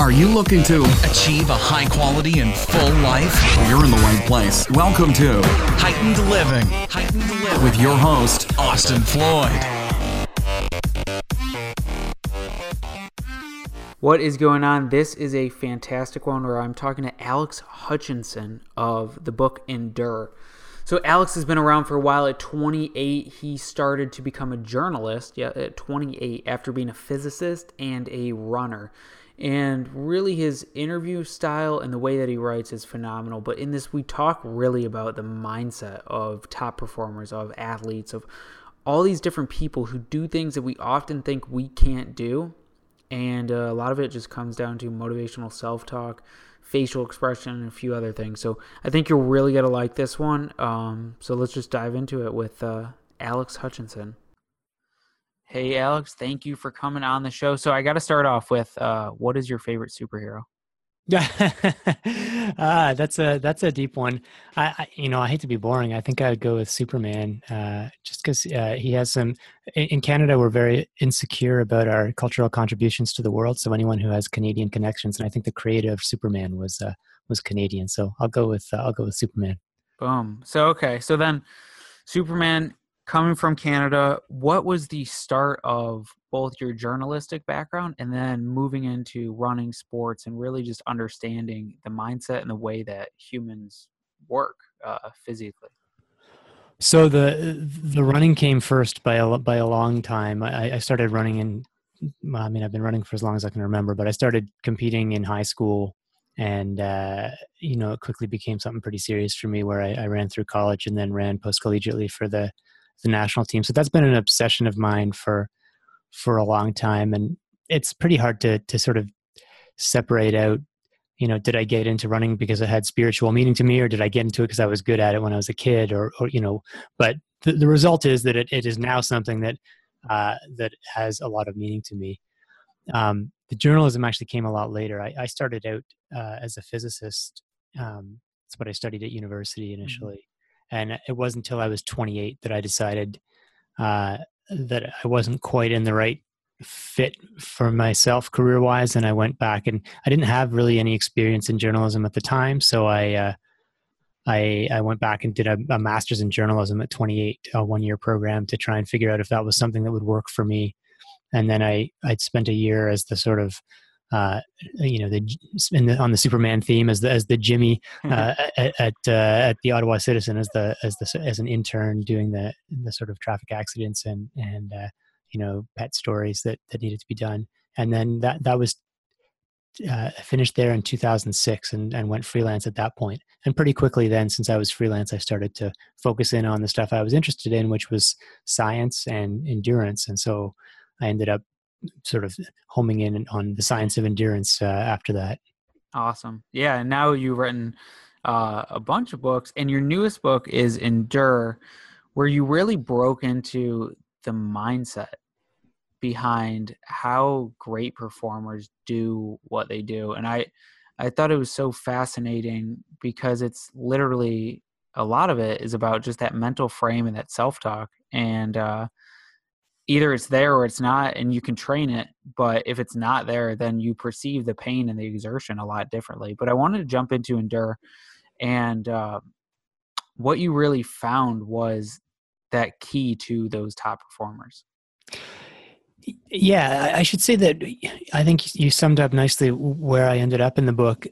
Are you looking to Achieve a high quality and full life. You're in the right place. Welcome to Heightened living. Heightened living. with your host, Austin Floyd. What is going on? This is a fantastic one where I'm talking to Alex Hutchinson of the book Endure. So Alex has been around for a while. At 28, he started to become a journalist. Yeah, at 28, after being a physicist and a runner. And really, his interview style and the way that he writes is phenomenal. But in this, we talk really about the mindset of top performers, of athletes, of all these different people who do things that we often think we can't do. And uh, a lot of it just comes down to motivational self talk, facial expression, and a few other things. So I think you're really going to like this one. Um, so let's just dive into it with uh, Alex Hutchinson. Hey, Alex, thank you for coming on the show. So I got to start off with uh, what is your favorite superhero? ah, that's a that's a deep one. I, I, you know I hate to be boring. I think I would go with Superman, uh, just because uh, he has some. In, in Canada, we're very insecure about our cultural contributions to the world. So anyone who has Canadian connections, and I think the creator of Superman was uh, was Canadian. So I'll go with uh, I'll go with Superman. Boom. So okay, so then Superman coming from Canada, what was the start of both your journalistic background and then moving into running sports and really just understanding the mindset and the way that humans work uh, physically? So the the running came first by a by a long time. I, I started running in. I mean, I've been running for as long as I can remember, but I started competing in high school, and uh, you know, it quickly became something pretty serious for me. Where I, I ran through college and then ran post collegiately for the the national team. So that's been an obsession of mine for for a long time, and it's pretty hard to to sort of separate out. You know, did I get into running because it had spiritual meaning to me, or did I get into it because I was good at it when I was a kid, or, or you know? But the, the result is that it, it is now something that uh, that has a lot of meaning to me. Um, the journalism actually came a lot later. I, I started out uh, as a physicist. Um, that's what I studied at university Mm-hmm. initially, and it wasn't until I was 28 that I decided uh, that I wasn't quite in the right fit for myself career wise. And I went back and I didn't have really any experience in journalism at the time. So I, uh, I, I went back and did a, a master's in journalism at 28, a one year program to try and figure out if that was something that would work for me. And then I, I'd spent a year as the sort of, uh, you know, the, the, on the Superman theme as the as the Jimmy uh, at at, uh, at the Ottawa Citizen as the as the as an intern doing the the sort of traffic accidents and and uh, you know pet stories that that needed to be done, and then that that was uh, finished there in 2006 and, and went freelance at that point. And pretty quickly then, since I was freelance, I started to focus in on the stuff I was interested in, which was science and endurance. And so I ended up sort of homing in on the science of endurance uh, after that. Awesome. Yeah. And now you've written uh, a bunch of books, and your newest book is Endure, where you really broke into the mindset behind how great performers do what they do. And I, I thought it was so fascinating because it's literally a lot of it is about just that mental frame and that self talk. And uh, either it's there or it's not and you can train it but if it's not there then you perceive the pain and the exertion a lot differently but i wanted to jump into endure and uh, what you really found was that key to those top performers. Yeah i should say that i think you summed up nicely where i ended up in the book.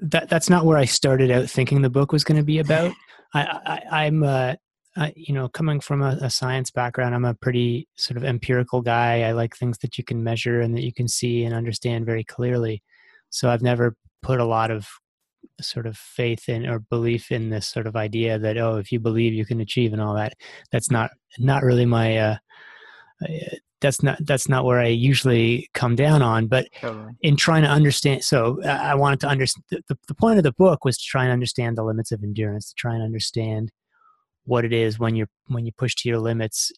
That that's not where i started out thinking the book was going to be about. I, I i'm uh uh, you know, coming from a, a, science background, I'm a pretty sort of empirical guy. I like things that you can measure and that you can see and understand very clearly. So I've never put a lot of sort of faith in or belief in this sort of idea that oh, if you believe, you can achieve and all that. That's not not really my. Uh, that's not that's not where I usually come down on. But totally. in trying to understand, so I wanted to understand. The, the point of the book was to try and understand the limits of endurance, to try and understand what it is when you're when you push to your limits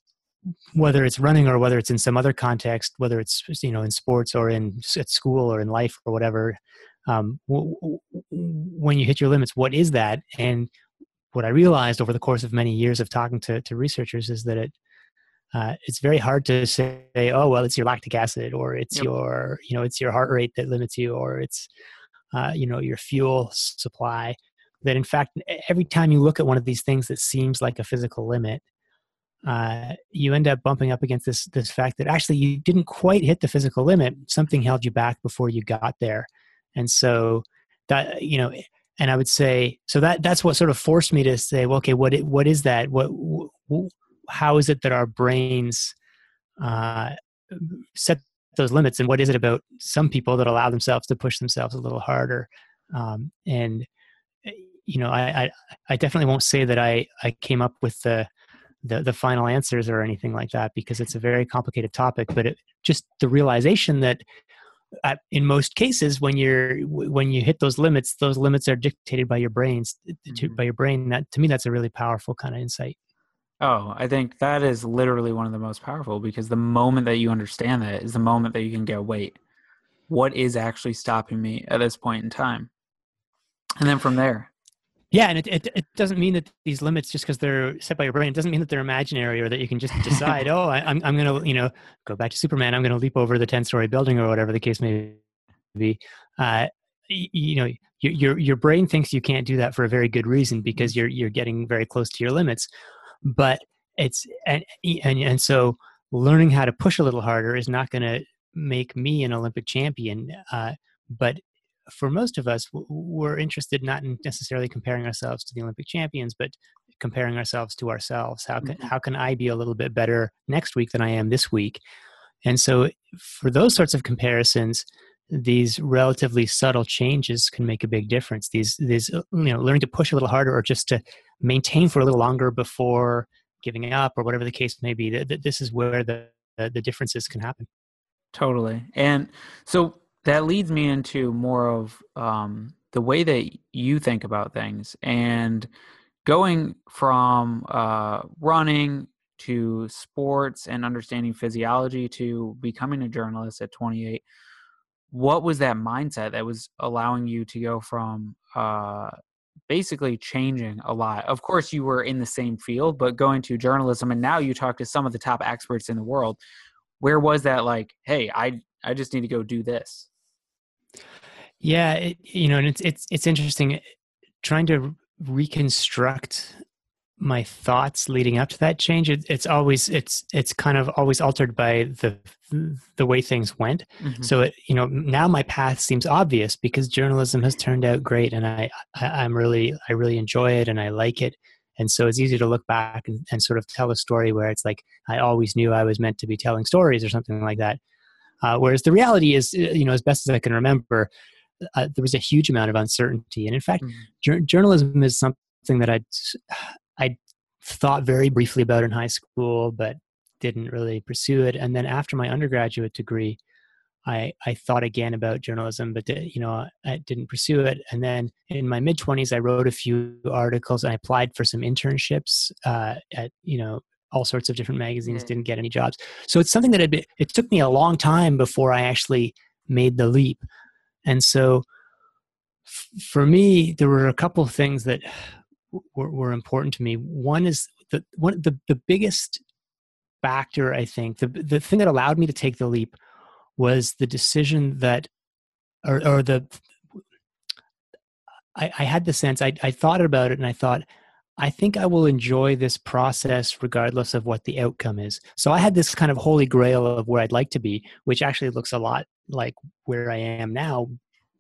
whether it's running or whether it's in some other context whether it's you know in sports or in at school or in life or whatever um, w- w- when you hit your limits what is that and what i realized over the course of many years of talking to, to researchers is that it uh, it's very hard to say, oh well, it's your lactic acid, or it's Yep. your you know it's your heart rate that limits you, or it's uh, you know your fuel supply. That in fact, every time you look at one of these things that seems like a physical limit, uh, you end up bumping up against this this fact that actually you didn't quite hit the physical limit. Something held you back before you got there, and so that you know and i would say so that that's what sort of forced me to say well okay what it, what is that? What wh- how is it that our brains uh, set those limits? And what is it about some people that allow themselves to push themselves a little harder? Um, and you know I, I i definitely won't say that i i came up with the the, the final answers or anything like that because it's a very complicated topic but it just the realization that uh, in most cases when you're when you hit those limits those limits are dictated by your brains to, Mhm. by your brain that to me that's a really powerful kind of insight Oh, I think that is literally one of the most powerful because the moment that you understand that is the moment that you can go, wait, what is actually stopping me at this point in time? And then from there, yeah and it, it, it doesn't mean that these limits just because they're set by your brain it doesn't mean that they're imaginary or that you can just decide oh I, i'm, I'm going to you know go back to superman i'm going to leap over the 10 story building or whatever the case may be. Uh, y- you know your, your your brain thinks you can't do that for a very good reason because you're you're getting very close to your limits. But it's and and, and so learning how to push a little harder is not going to make me an olympic champion uh, but for most of us we're interested not in necessarily comparing ourselves to the olympic champions but comparing ourselves to ourselves how can Mhm. how can i be a little bit better next week than i am this week and so for those sorts of comparisons these relatively subtle changes can make a big difference these these uh, you know learning to push a little harder or just to maintain for a little longer before giving up or whatever the case may be th- th- this is where the the the differences can happen totally. And so that leads me into more of um, the way that you think about things and going from uh, running to sports and understanding physiology to becoming a journalist at 28 what was that mindset that was allowing you to go from uh, basically changing a lot? Of course you were in the same field but going to journalism and now you talk to some of the top experts in the world. Where was that like hey i i just need to go do this Yeah, it, you know, and it's it's it's interesting trying to reconstruct my thoughts leading up to that change. It, it's always it's it's kind of always altered by the the way things went. Mhm. So it, you know, now my path seems obvious because journalism has turned out great, and I, I I'm really I really enjoy it and I like it. And so it's easy to look back and, and sort of tell a story where it's like I always knew I was meant to be telling stories or something like that. Uh, whereas the reality is, uh, you know, as best as I can remember, uh, there was a huge amount of uncertainty. And in fact, Mhm. jour- journalism is something that I I thought very briefly about in high school, but didn't really pursue it. And then after my undergraduate degree, I I thought again about journalism, but di- you know I didn't pursue it. And then in my mid twenties, I wrote a few articles. and I applied for some internships uh, at you know all sorts of different magazines. Yeah. Didn't get any jobs. So it's something that had been, it took me a long time before I actually made the leap. And so f- for me, there were a couple of things that were, were important to me. One is the one the the biggest factor I think the the thing that allowed me to take the leap was the decision that or or the I, I had the sense I, I thought about it and I thought I think I will enjoy this process regardless of what the outcome is. So I had this kind of holy grail of where I'd like to be, which actually looks a lot like where I am now,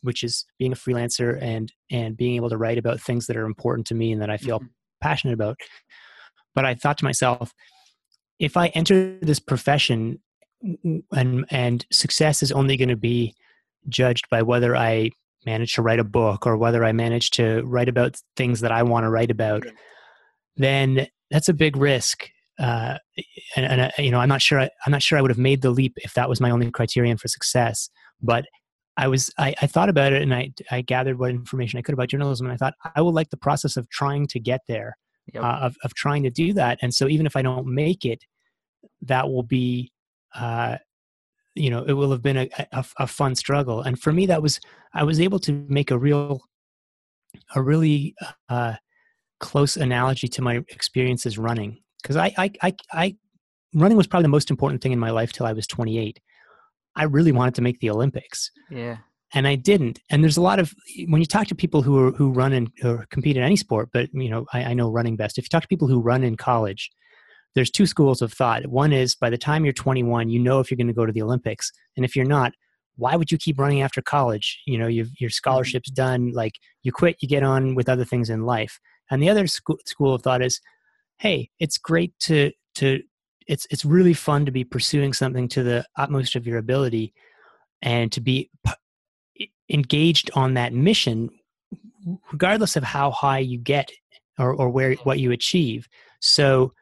which is being a freelancer and and being able to write about things that are important to me and that I feel Mhm. passionate about. But I thought to myself, if I enter this profession and and success is only going to be judged by whether I manage to write a book or whether I manage to write about things that I want to write about, then that's a big risk. Uh, and, and uh, you know, I'm not sure. I, I'm not sure I would have made the leap if that was my only criterion for success. But I was. I, I thought about it, and I I gathered what information I could about journalism, and I thought I will like the process of trying to get there, Yep. uh, of of trying to do that. And so even if I don't make it, that will be. Uh, you know, it will have been a, a, a fun struggle, and for me, that was I was able to make a real, a really uh, close analogy to my experiences running because I, I I I running was probably the most important thing in my life till I was 28. I really wanted to make the Olympics. Yeah. And I didn't. And there's a lot of when you talk to people who are, who run and or compete in any sport, but you know, I, I know running best. If you talk to people who run in college, there's two schools of thought. One is by the time you're 21, you know if you're going to go to the Olympics, and if you're not, why would you keep running after college? You know, you've, your mm-hmm. scholarship's done. Like you quit, you get on with other things in life. And the other school, school of thought is, hey, it's great to to it's it's really fun to be pursuing something to the utmost of your ability, and to be p- engaged on that mission, regardless of how high you get or or where mm-hmm. what you achieve. So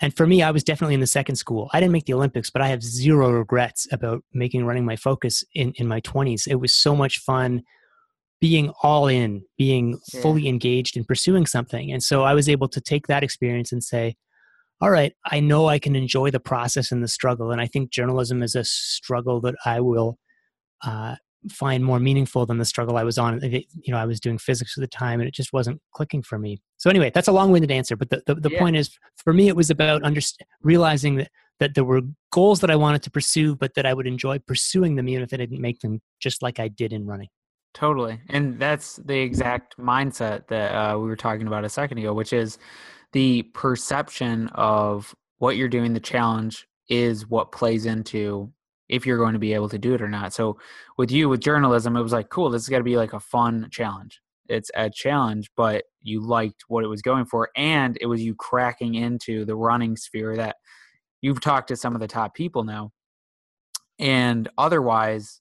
and for me, I was definitely in the second school. I didn't make the Olympics, but I have zero regrets about making running my focus in, in my 20s. It was so much fun being all in, being yeah. fully engaged in pursuing something. And so I was able to take that experience and say, all right, I know I can enjoy the process and the struggle. And I think journalism is a struggle that I will uh, find more meaningful than the struggle I was on. You know, I was doing physics at the time and it just wasn't clicking for me. So anyway, that's a long-winded answer, but the, the, the yeah. point is for me, it was about underst- realizing that, that there were goals that I wanted to pursue, but that I would enjoy pursuing them even if I didn't make them just like I did in running. Totally. And that's the exact mindset that uh, we were talking about a second ago, which is the perception of what you're doing, the challenge is what plays into if you're going to be able to do it or not. So with you with journalism, it was like, cool, this is got to be like a fun challenge. It's a challenge, but you liked what it was going for, and it was you cracking into the running sphere that you've talked to some of the top people now, and otherwise,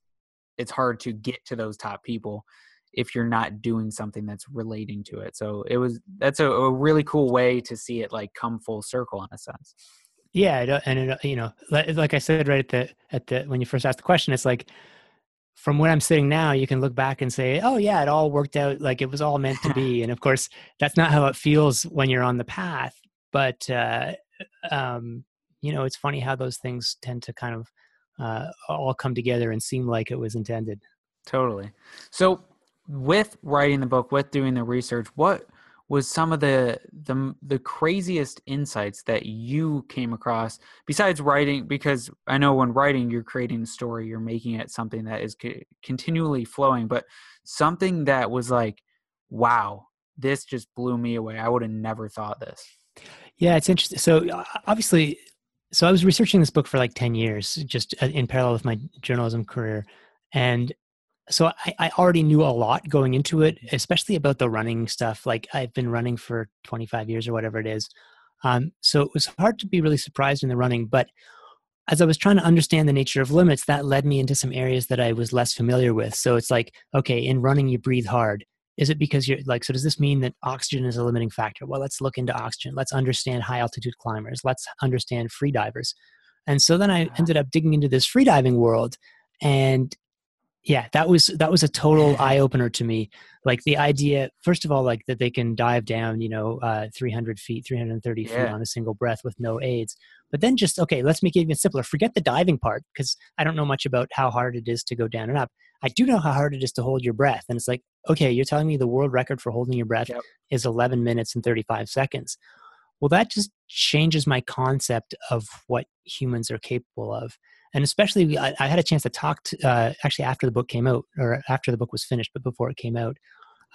it's hard to get to those top people if you're not doing something that's relating to it. So it was that's a, a really cool way to see it like come full circle in a sense. Yeah, and it, you know, like I said right at the at the when you first asked the question, it's like from where I'm sitting now, you can look back and say, "Oh yeah, it all worked out like it was all meant to be." and of course, that's not how it feels when you're on the path. But uh, um, you know, it's funny how those things tend to kind of uh, all come together and seem like it was intended. Totally. So, with writing the book, with doing the research, what was some of the the the craziest insights that you came across besides writing because i know when writing you're creating a story you're making it something that is co- continually flowing but something that was like wow this just blew me away i would have never thought this yeah it's interesting so obviously so i was researching this book for like 10 years just uh, in parallel with my journalism career and so I, I, already knew a lot going into it, especially about the running stuff. Like I've been running for 25 years or whatever it is. Um, so it was hard to be really surprised in the running. But as I was trying to understand the nature of limits, that led me into some areas that I was less familiar with. So it's like, okay, in running, you breathe hard. Is it because you're like, so does this mean that oxygen is a limiting factor? Well, let's look into oxygen. Let's understand high altitude climbers. Let's understand free divers. And so then I ended up digging into this freediving world and yeah that was that was a total eye opener to me like the idea first of all like that they can dive down you know uh, 300 feet 330 yeah. feet on a single breath with no aids but then just okay let's make it even simpler forget the diving part because i don't know much about how hard it is to go down and up i do know how hard it is to hold your breath and it's like okay you're telling me the world record for holding your breath yep. is 11 minutes and 35 seconds well that just changes my concept of what humans are capable of and especially I, I had a chance to talk to uh, actually after the book came out or after the book was finished, but before it came out,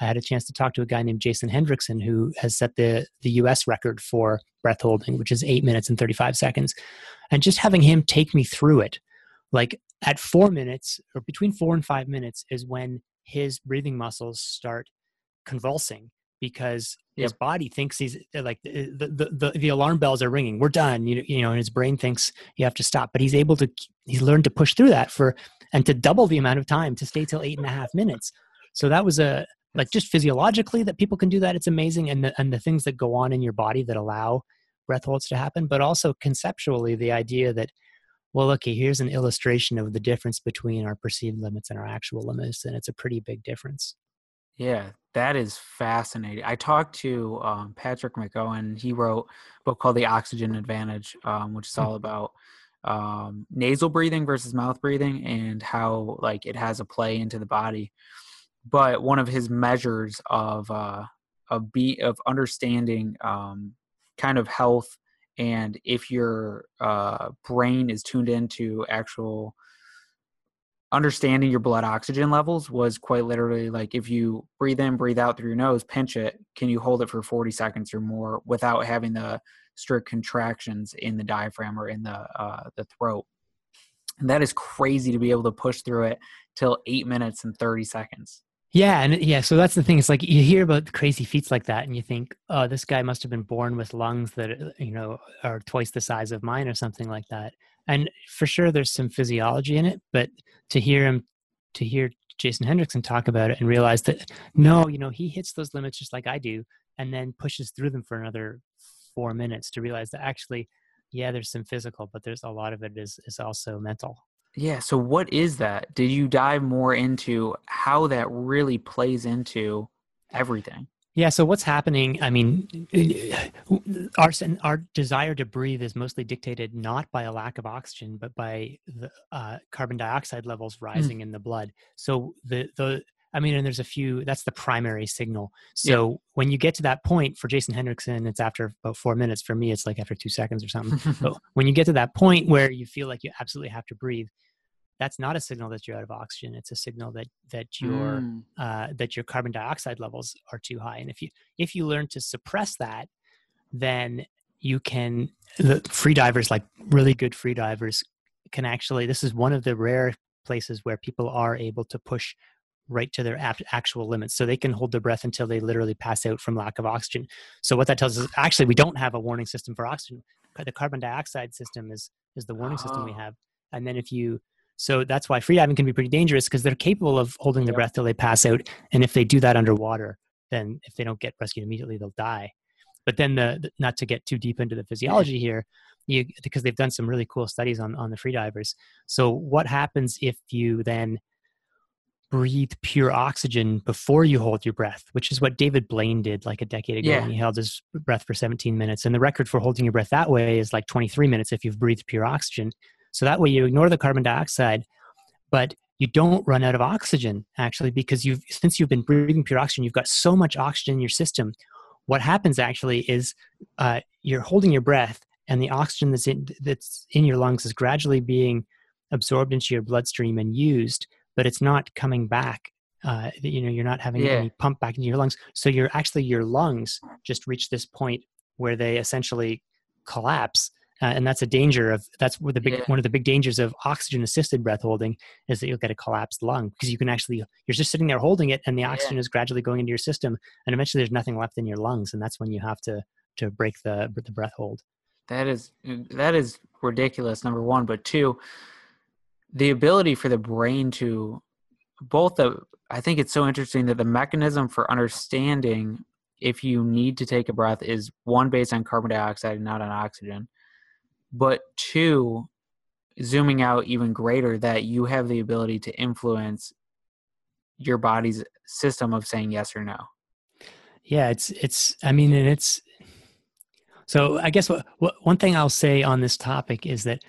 I had a chance to talk to a guy named Jason Hendrickson who has set the the U.S. record for breath holding, which is eight minutes and thirty five seconds, and just having him take me through it, like at four minutes or between four and five minutes is when his breathing muscles start convulsing because yep. his body thinks he's uh, like the, the, the, the, alarm bells are ringing. We're done. You, you know, and his brain thinks you have to stop, but he's able to, he's learned to push through that for, and to double the amount of time to stay till eight and a half minutes. So that was a, like just physiologically that people can do that. It's amazing. And the, and the things that go on in your body that allow breath holds to happen, but also conceptually the idea that, well, okay, here's an illustration of the difference between our perceived limits and our actual limits. And it's a pretty big difference. Yeah, that is fascinating. I talked to um, Patrick McKeown. He wrote a book called The Oxygen Advantage, um, which is hmm. all about um, nasal breathing versus mouth breathing and how like it has a play into the body. But one of his measures of uh, of be of understanding um, kind of health and if your uh, brain is tuned into actual understanding your blood oxygen levels was quite literally like if you breathe in breathe out through your nose pinch it can you hold it for 40 seconds or more without having the strict contractions in the diaphragm or in the uh, the throat? And that is crazy to be able to push through it till eight minutes and 30 seconds yeah, and yeah, so that's the thing. It's like you hear about crazy feats like that, and you think, "Oh, this guy must have been born with lungs that uh, you know are twice the size of mine, or something like that." And for sure, there's some physiology in it, but to hear him, to hear Jason Hendrickson talk about it, and realize that no, you know, he hits those limits just like I do, and then pushes through them for another four minutes to realize that actually, yeah, there's some physical, but there's a lot of it is is also mental. Yeah. So, what is that? Did you dive more into how that really plays into everything? Yeah. So, what's happening? I mean, our our desire to breathe is mostly dictated not by a lack of oxygen, but by the uh, carbon dioxide levels hmm. rising mm. in the blood. So, the the I mean, and there's a few, that's the primary signal. So yeah. when you get to that point for Jason Hendrickson, it's after about four minutes. For me, it's like after two seconds or something. but when you get to that point where you feel like you absolutely have to breathe, that's not a signal that you're out of oxygen. It's a signal that that your mm. uh, that your carbon dioxide levels are too high. And if you if you learn to suppress that, then you can. The free divers, like really good free divers, can actually. This is one of the rare places where people are able to push right to their actual limits. So they can hold their breath until they literally pass out from lack of oxygen. So what that tells us is actually we don't have a warning system for oxygen. The carbon dioxide system is is the warning oh. system we have. And then if you so that's why freediving can be pretty dangerous because they're capable of holding their breath till they pass out. And if they do that underwater, then if they don't get rescued immediately, they'll die. But then the, the not to get too deep into the physiology here, you because they've done some really cool studies on on the freedivers. So what happens if you then breathe pure oxygen before you hold your breath, which is what David Blaine did like a decade ago. Yeah. he held his breath for 17 minutes. And the record for holding your breath that way is like 23 minutes if you've breathed pure oxygen. So that way you ignore the carbon dioxide, but you don't run out of oxygen actually because you've since you've been breathing pure oxygen, you've got so much oxygen in your system. What happens actually is uh, you're holding your breath, and the oxygen that's in that's in your lungs is gradually being absorbed into your bloodstream and used, but it's not coming back. Uh, you know, you're not having yeah. any pump back into your lungs. So you're actually your lungs just reach this point where they essentially collapse uh, and that's a danger of that's the big yeah. one of the big dangers of oxygen assisted breath holding is that you'll get a collapsed lung because you can actually you're just sitting there holding it and the oxygen yeah. is gradually going into your system and eventually there's nothing left in your lungs and that's when you have to to break the the breath hold that is that is ridiculous number one but two the ability for the brain to both the i think it's so interesting that the mechanism for understanding if you need to take a breath is one based on carbon dioxide and not on oxygen but two zooming out even greater that you have the ability to influence your body's system of saying yes or no. Yeah it's it's i mean and it's so i guess what, what one thing i'll say on this topic is that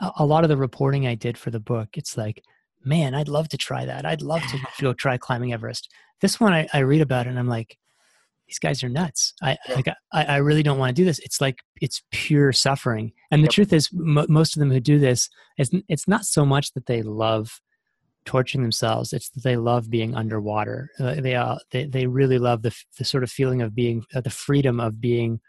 a, a lot of the reporting i did for the book it's like man i'd love to try that. I'd love to go try climbing everest. This one I, I read about it and i'm like these guys are nuts. I like I, I really don't want to do this. It's like it's pure suffering. And the yep. truth is, m- most of them who do this, it's it's not so much that they love torturing themselves; it's that they love being underwater. Uh, they uh, they they really love the the sort of feeling of being uh, the freedom of being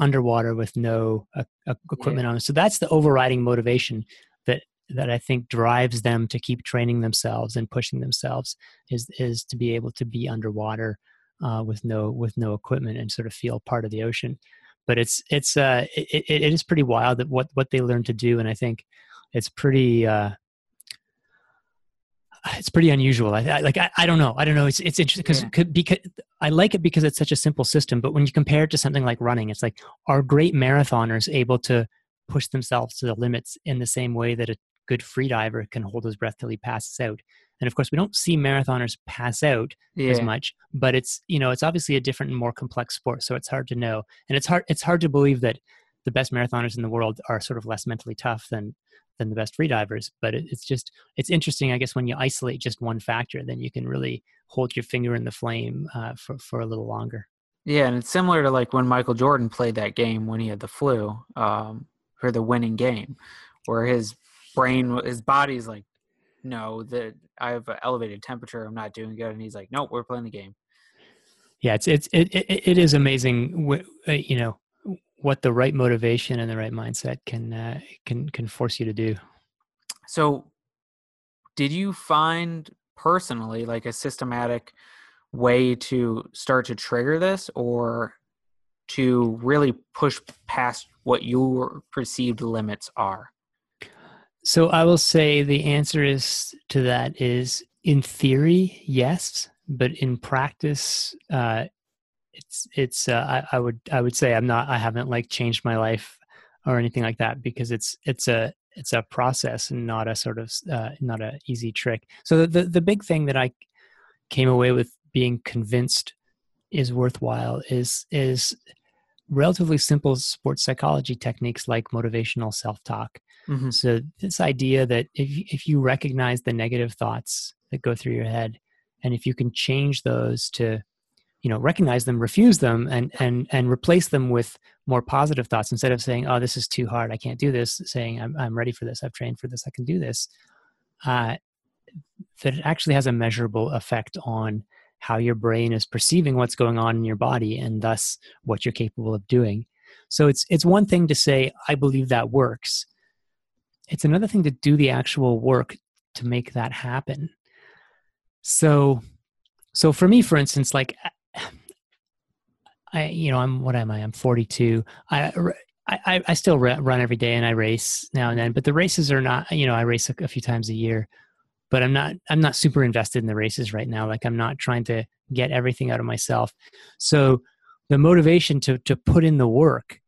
underwater with no uh, equipment yeah. on. So that's the overriding motivation that that I think drives them to keep training themselves and pushing themselves is is to be able to be underwater uh, with no with no equipment and sort of feel part of the ocean. But it's it's uh, it, it is pretty wild that what what they learn to do, and I think it's pretty. Uh, it's pretty unusual. I, I like. I, I, don't know. I don't know. It's it's interesting because yeah. because I like it because it's such a simple system. But when you compare it to something like running, it's like are great marathoners able to push themselves to the limits in the same way that a good freediver can hold his breath till he passes out. And of course, we don't see marathoners pass out yeah. as much, but it's you know it's obviously a different and more complex sport, so it's hard to know, and it's hard it's hard to believe that the best marathoners in the world are sort of less mentally tough than than the best freedivers. But it, it's just it's interesting, I guess, when you isolate just one factor, then you can really hold your finger in the flame uh, for for a little longer. Yeah, and it's similar to like when Michael Jordan played that game when he had the flu um, for the winning game, where his brain, his body's like, no, that I have an elevated temperature, I'm not doing good, and he's like, nope, we're playing the game. Yeah, it's it's it it, it is amazing, uh, you know, what the right motivation and the right mindset can uh, can can force you to do. So, did you find personally like a systematic way to start to trigger this or to really push past what your perceived limits are? So I will say the answer is to that is in theory, yes, but in practice, uh, it's it's uh, I, I would I would say I'm not I haven't like changed my life or anything like that because it's it's a it's a process and not a sort of uh, not a easy trick. So the, the the big thing that I came away with being convinced is worthwhile is is relatively simple sports psychology techniques like motivational self-talk. Mm-hmm. So this idea that if if you recognize the negative thoughts that go through your head and if you can change those to you know recognize them refuse them and and and replace them with more positive thoughts instead of saying oh this is too hard i can't do this saying i'm, I'm ready for this i've trained for this i can do this uh, that it actually has a measurable effect on how your brain is perceiving what's going on in your body and thus what you're capable of doing so it's it's one thing to say i believe that works it's another thing to do the actual work to make that happen so so for me for instance like I, you know, I'm what am I? I'm 42. I, I, I still run every day and I race now and then, but the races are not, you know, I race a, a few times a year, but I'm not, I'm not super invested in the races right now. Like I'm not trying to get everything out of myself. So the motivation to, to put in the work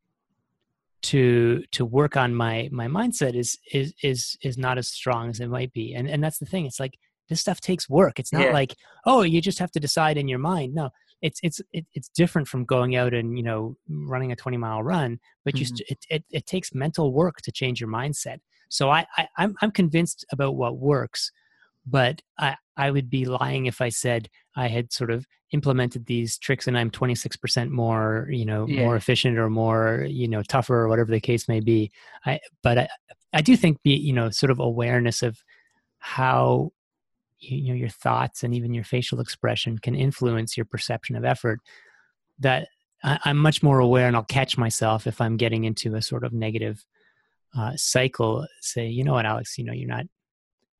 to, to work on my, my mindset is, is, is, is not as strong as it might be. And, and that's the thing. It's like, this stuff takes work. It's not yeah. like, oh, you just have to decide in your mind. No, it's it's it, it's different from going out and you know running a 20 mile run but mm-hmm. you it, it, it takes mental work to change your mindset so I, I I'm, I'm convinced about what works but i i would be lying if i said i had sort of implemented these tricks and i'm 26% more you know yeah. more efficient or more you know tougher or whatever the case may be i but i i do think be you know sort of awareness of how you know your thoughts and even your facial expression can influence your perception of effort that I, am much more aware and i'll catch myself if i'm getting into a sort of negative uh, cycle say you know what alex you know you're not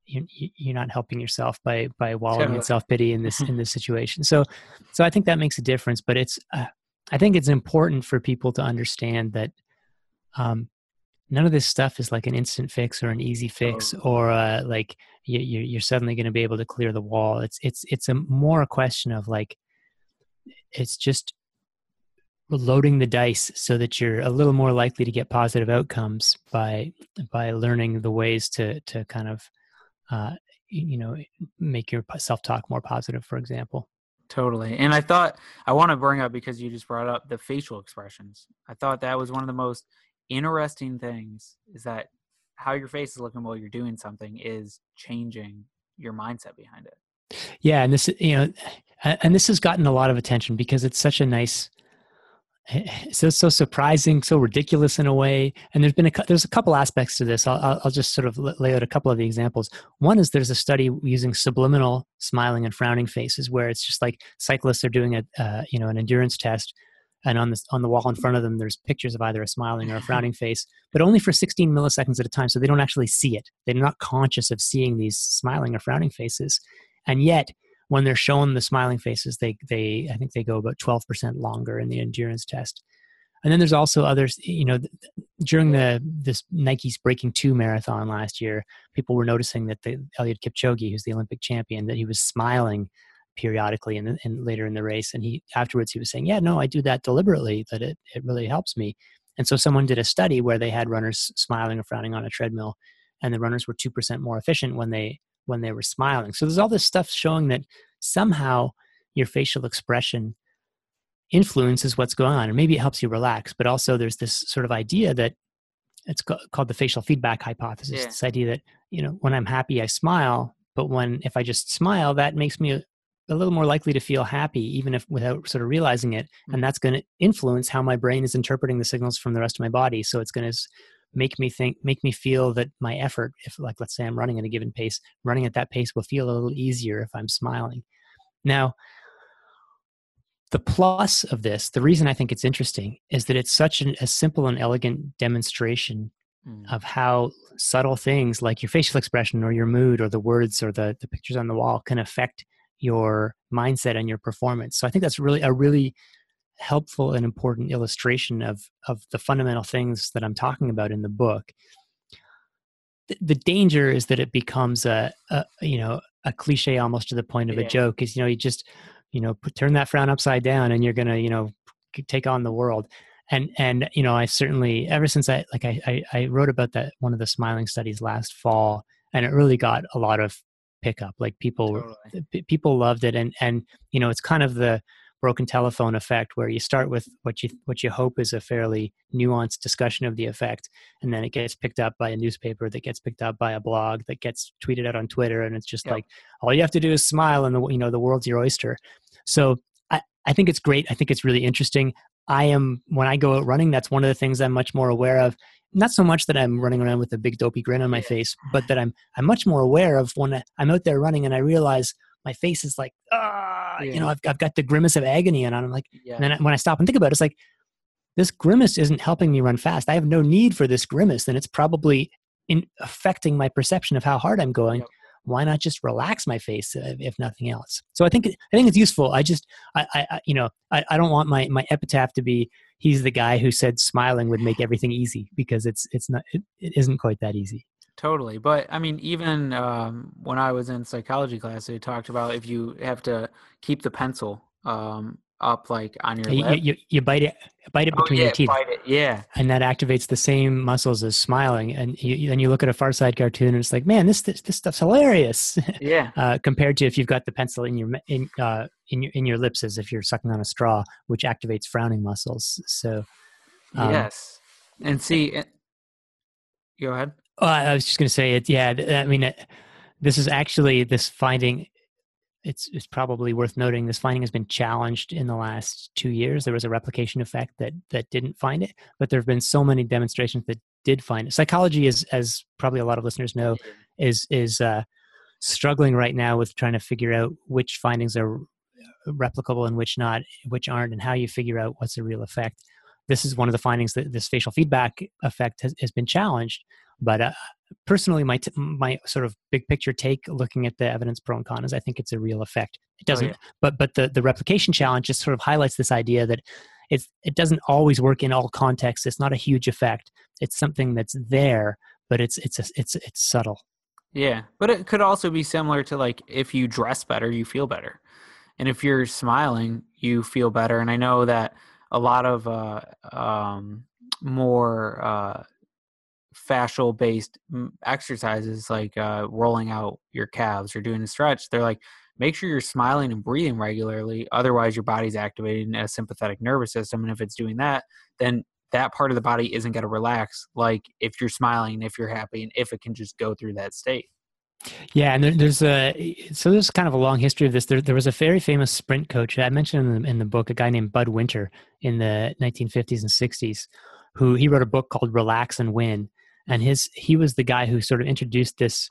you're, you're not helping yourself by by wallowing in self-pity in this in this situation so so i think that makes a difference but it's uh, i think it's important for people to understand that um, none of this stuff is like an instant fix or an easy fix oh. or uh, like you, you're suddenly going to be able to clear the wall. It's it's it's a more a question of like it's just loading the dice so that you're a little more likely to get positive outcomes by by learning the ways to to kind of uh, you know make your self talk more positive. For example. Totally. And I thought I want to bring up because you just brought up the facial expressions. I thought that was one of the most interesting things is that how your face is looking while you're doing something is changing your mindset behind it. Yeah, and this you know, and this has gotten a lot of attention because it's such a nice so so surprising, so ridiculous in a way. And there's been a there's a couple aspects to this. I'll I'll just sort of lay out a couple of the examples. One is there's a study using subliminal smiling and frowning faces, where it's just like cyclists are doing a uh, you know an endurance test and on the on the wall in front of them there's pictures of either a smiling or a frowning face but only for 16 milliseconds at a time so they don't actually see it they're not conscious of seeing these smiling or frowning faces and yet when they're shown the smiling faces they they i think they go about 12% longer in the endurance test and then there's also others you know during the this nike's breaking two marathon last year people were noticing that the Eliud Kipchoge who's the olympic champion that he was smiling periodically and later in the race. And he afterwards he was saying, "Yeah, no, I do that deliberately. That it it really helps me." And so someone did a study where they had runners smiling or frowning on a treadmill, and the runners were two percent more efficient when they when they were smiling. So there's all this stuff showing that somehow your facial expression influences what's going on, and maybe it helps you relax. But also there's this sort of idea that it's called the facial feedback hypothesis. Yeah. This idea that you know when I'm happy, I smile, but when if I just smile, that makes me a little more likely to feel happy even if without sort of realizing it Mm. and that's going to influence how my brain is interpreting the signals from the rest of my body so it's going to make me think make me feel that my effort if like let's say i'm running at a given pace running at that pace will feel a little easier if i'm smiling now the plus of this the reason i think it's interesting is that it's such an, a simple and elegant demonstration Mm. of how subtle things like your facial expression or your mood or the words or the, the pictures on the wall can affect your mindset and your performance. So I think that's really a really helpful and important illustration of of the fundamental things that I'm talking about in the book. The, the danger is that it becomes a, a you know a cliche almost to the point of Yeah. a joke. Is you know you just you know put, turn that frown upside down and you're gonna you know take on the world and and you know i certainly ever since i like I, I i wrote about that one of the smiling studies last fall and it really got a lot of pickup like people Totally. people loved it and and you know it's kind of the broken telephone effect where you start with what you what you hope is a fairly nuanced discussion of the effect and then it gets picked up by a newspaper that gets picked up by a blog that gets tweeted out on twitter and it's just like all you have to do is smile and the you know the world's your oyster. So i i think it's great. I think it's really interesting. I am when i go out running that's one of the things i'm much more aware of. Not so much that i'm running around with a big dopey grin on my face but that i'm i'm much more aware of when i'm out there running and i realize my face is like ah Yeah. you know I've, I've got the grimace of agony and i'm like Yeah. and then when i stop and think about it it's like this grimace isn't helping me run fast i have no need for this grimace and it's probably in affecting my perception of how hard i'm going Yep. why not just relax my face uh, if nothing else so i think i think it's useful i just i, I I- you know I, I don't want my my epitaph to be he's the guy who said smiling would make everything easy because it's it's not it, it isn't quite that easy Totally. But I mean, even um, when I was in psychology class, they talked about if you have to keep the pencil um, up like on your you, lip. you, you bite it bite it Oh, between yeah, your teeth bite it. Yeah. and that activates the same muscles as smiling and you, then you look at a far side cartoon and it's like man this this, this stuff's hilarious Yeah. uh, compared to if you've got the pencil in your in uh, in your in your lips as if you're sucking on a straw which activates frowning muscles so um, yes. And see, it, go ahead. I I was just going to say it. Yeah, I mean, it, this is actually this finding. It's it's probably worth noting. This finding has been challenged in the last two years. There was a replication effect that that didn't find it, but there have been so many demonstrations that did find it. Psychology is, as probably a lot of listeners know, is is uh, struggling right now with trying to figure out which findings are replicable and which not, which aren't, and how you figure out what's the real effect. This is one of the findings that this facial feedback effect has, has been challenged. But uh, personally, my t- my sort of big picture take, looking at the evidence pro and con, is I think it's a real effect. It doesn't, yeah. but but the the replication challenge just sort of highlights this idea that it's it doesn't always work in all contexts. It's not a huge effect. It's something that's there, but it's it's a, it's it's subtle. Yeah, but it could also be similar to like if you dress better, you feel better, and if you're smiling, you feel better. And I know that a lot of uh, um, more uh, fascial based exercises, like uh, rolling out your calves or doing a stretch, they're like make sure you're smiling and breathing regularly. Otherwise, your body's activating a sympathetic nervous system, and if it's doing that, then that part of the body isn't going to relax like if you're smiling if you're happy and if it can just go through that state Yeah, and there's a so there's kind of a long history of this. There, there was a very famous sprint coach I mentioned in the, in the book, a guy named Bud Winter in the 1950s and 60s, who he wrote a book called Relax and Win, and his he was the guy who sort of introduced this,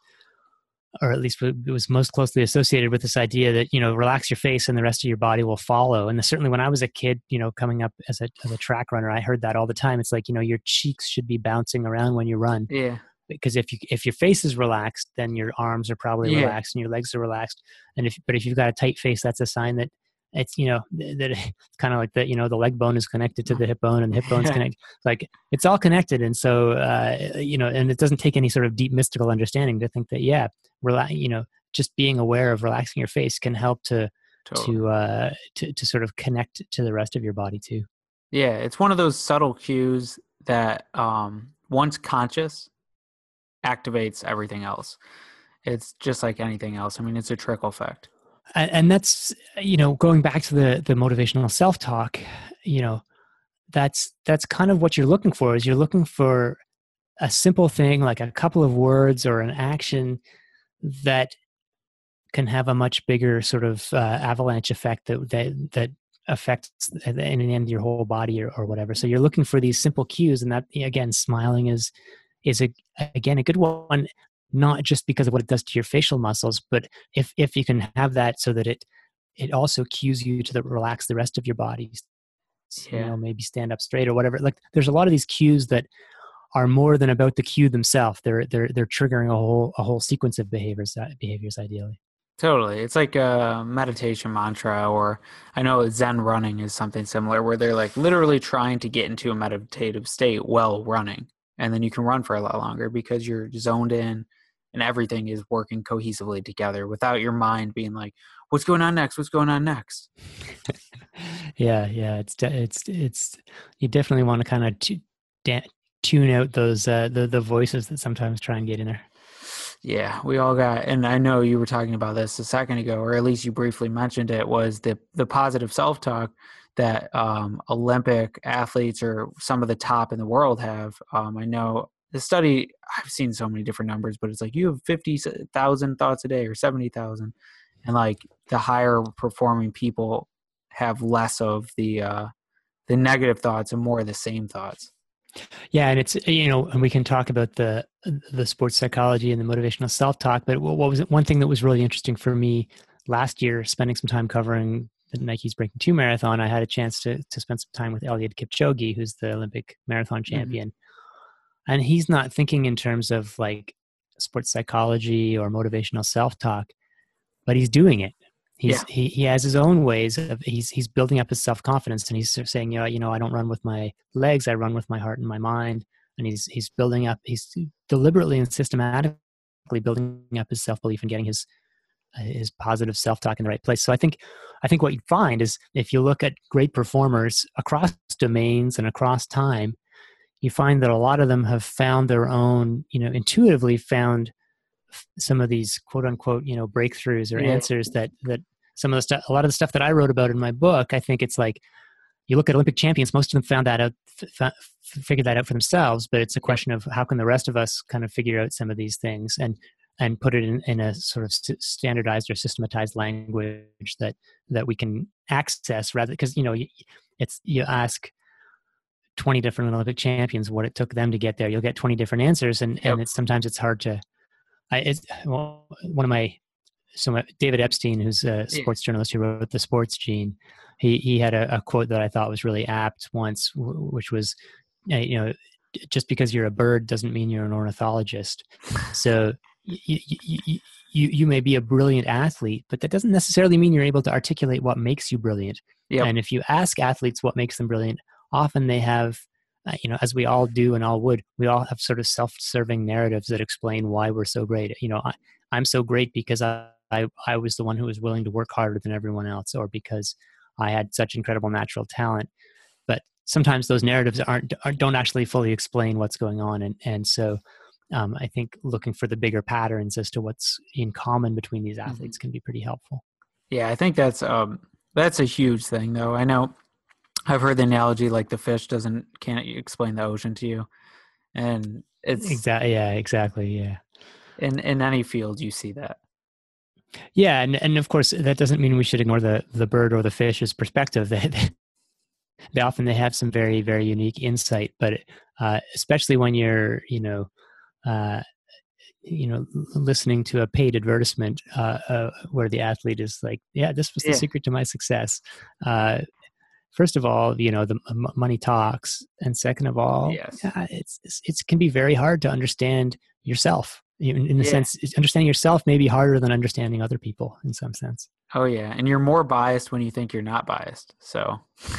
or at least it was most closely associated with this idea that you know relax your face and the rest of your body will follow. And certainly when I was a kid, you know, coming up as a as a track runner, I heard that all the time. It's like you know your cheeks should be bouncing around when you run yeah because if you if your face is relaxed, then your arms are probably Yeah. relaxed and your legs are relaxed. And if but if you've got a tight face, that's a sign that it's you know that it's kind of like that you know the leg bone is connected to the hip bone and the hip bone's connected like it's all connected. And so uh, you know and it doesn't take any sort of deep mystical understanding to think that yeah relax you know just being aware of relaxing your face can help to totally. to uh to, to sort of connect to the rest of your body too. Yeah it's one of those subtle cues that um once conscious activates everything else. It's just like anything else. I mean it's a trickle effect and, that's you know going back to the the motivational self talk you know that's that's kind of what you're looking for is you're looking for a simple thing like a couple of words or an action that can have a much bigger sort of uh, avalanche effect that that that affects in the end your whole body or, or whatever. So you're looking for these simple cues, and that again, smiling is is a, again a good one. Not just because of what it does to your facial muscles, but if if you can have that so that it it also cues you to the, relax the rest of your body. Yeah. You know, maybe stand up straight or whatever. Like there's a lot of these cues that are more than about the cue themselves. They're they're they're triggering a whole a whole sequence of behaviors uh, behaviors ideally. Totally. It's like a meditation mantra, or I know Zen running is something similar where they're like literally trying to get into a meditative state while running. And then you can run for a lot longer because you're zoned in and everything is working cohesively together without your mind being like, what's going on next? What's going on next? yeah. Yeah. It's, it's, it's, you definitely want to kind of t- da- tune out those, uh, the, the voices that sometimes try and get in there. Yeah, we all got, and I know you were talking about this a second ago, or at least you briefly mentioned it. Was the the positive self talk that um, Olympic athletes or some of the top in the world have? Um, I know the study. I've seen so many different numbers, but it's like you have fifty thousand thoughts a day or seventy thousand, and like the higher performing people have less of the uh, the negative thoughts and more of the same thoughts. Yeah, and it's you know, and we can talk about the the sports psychology and the motivational self talk. But what was it, one thing that was really interesting for me last year, spending some time covering the Nike's Breaking Two marathon, I had a chance to to spend some time with Eliud Kipchoge, who's the Olympic marathon mm-hmm. champion. And he's not thinking in terms of like sports psychology or motivational self talk, but he's doing it. He's, yeah. he, he has his own ways of he's he's building up his self-confidence and he's saying you know, you know i don't run with my legs i run with my heart and my mind and he's he's building up he's deliberately and systematically building up his self-belief and getting his uh, his positive self-talk in the right place so i think i think what you find is if you look at great performers across domains and across time you find that a lot of them have found their own you know intuitively found some of these quote unquote you know breakthroughs or yeah. answers that that some of the stuff, a lot of the stuff that I wrote about in my book, I think it's like you look at Olympic champions, most of them found that out, f- figured that out for themselves. But it's a question of how can the rest of us kind of figure out some of these things and and put it in, in a sort of standardized or systematized language that that we can access rather because you know it's you ask 20 different Olympic champions what it took them to get there. You'll get 20 different answers, and, yep. and it's, sometimes it's hard to. I, it's, well, one of my so David Epstein, who's a sports journalist who wrote The Sports Gene, he he had a, a quote that I thought was really apt once, which was, you know, just because you're a bird doesn't mean you're an ornithologist. So you, you, you, you may be a brilliant athlete, but that doesn't necessarily mean you're able to articulate what makes you brilliant. Yep. And if you ask athletes what makes them brilliant, often they have, uh, you know, as we all do and all would, we all have sort of self-serving narratives that explain why we're so great. You know, I, I'm so great because I I, I was the one who was willing to work harder than everyone else or because I had such incredible natural talent. But sometimes those narratives aren't, aren't don't actually fully explain what's going on. And, and so um, I think looking for the bigger patterns as to what's in common between these athletes mm-hmm. can be pretty helpful. Yeah, I think that's um, that's a huge thing, though. I know I've heard the analogy like the fish doesn't can't explain the ocean to you, and it's exactly yeah, exactly yeah. In in any field, you see that. Yeah, and and of course that doesn't mean we should ignore the the bird or the fish's perspective. They they often they have some very very unique insight, but uh, especially when you're you know. Uh, you know listening to a paid advertisement uh, uh, where the athlete is like yeah this was the yeah. secret to my success uh, first of all you know the m- money talks and second of all yes. yeah, it's, it's it can be very hard to understand yourself in, in the yeah. sense understanding yourself may be harder than understanding other people in some sense. Oh yeah and you're more biased when you think you're not biased so.